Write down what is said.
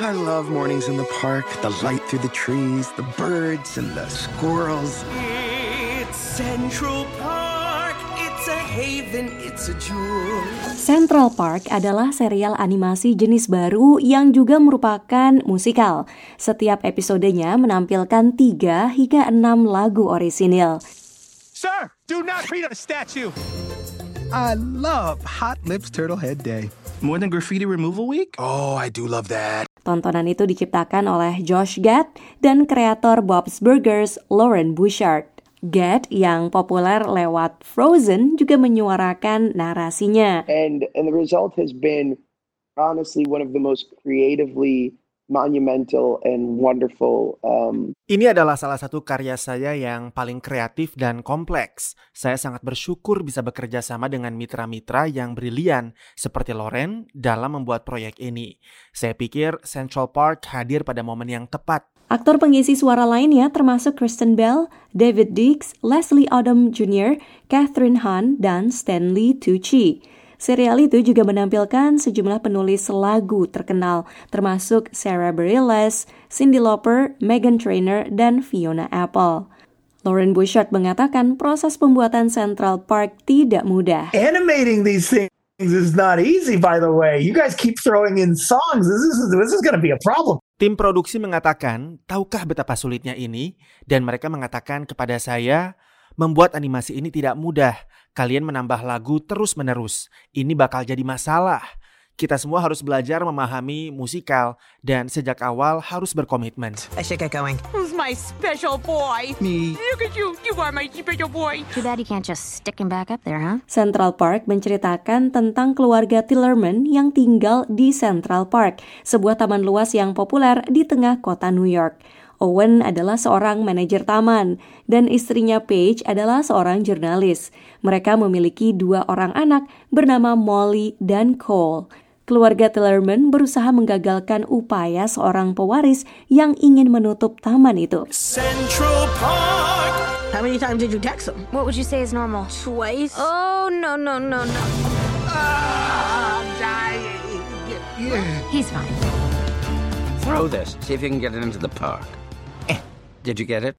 I love mornings in the park, the light through the trees, the birds and the squirrels. It's Central Park. It's a haven, it's a jewel. Central Park adalah serial animasi jenis baru yang juga merupakan musikal. Setiap episodenya menampilkan 3 hingga 6 lagu orisinil. Sir, do not read a statue. I love Hot Lips Turtlehead Day. More than graffiti removal week? Oh, I do love that. Tontonan itu diciptakan oleh Josh Gad dan kreator Bob's Burgers, Lauren Bouchard. Gad yang populer lewat Frozen juga menyuarakan narasinya. and and the result has been honestly one of the most creatively monumental and wonderful um, Ini adalah salah satu karya saya yang paling kreatif dan kompleks. Saya sangat bersyukur bisa bekerja sama dengan mitra-mitra yang brilian seperti Loren dalam membuat proyek ini. Saya pikir Central Park hadir pada momen yang tepat. Aktor pengisi suara lainnya termasuk Kristen Bell, David Dix, Leslie Odom Jr., Catherine Hahn, dan Stanley Tucci. Serial itu juga menampilkan sejumlah penulis lagu terkenal, termasuk Sarah Bareilles, Cyndi Lauper, Meghan Trainor, dan Fiona Apple. Lauren Bouchard mengatakan proses pembuatan Central Park tidak mudah. animating these things is not easy by the way you guys keep throwing in songs this is this is going to be a problem Tim produksi mengatakan, tahukah betapa sulitnya ini? Dan mereka mengatakan kepada saya, membuat animasi ini tidak mudah. Kalian menambah lagu terus-menerus. Ini bakal jadi masalah. Kita semua harus belajar memahami musikal dan sejak awal harus berkomitmen. I should get going. Who's my special boy? Me. Look at you. You are my special boy. Too bad you can't just stick him back up there, huh? Central Park menceritakan tentang keluarga Tillerman yang tinggal di Central Park, sebuah taman luas yang populer di tengah kota New York. Owen adalah seorang manajer taman, dan istrinya Paige adalah seorang jurnalis. Mereka memiliki dua orang anak bernama Molly dan Cole. Keluarga Tillerman berusaha menggagalkan upaya seorang pewaris yang ingin menutup taman itu. Central Park. How many times did you text him? What would you say is normal? Twice. Oh, no, no, no, no. I'm dying. He's fine. Throw this. See if you can get it into the park. Did you get it?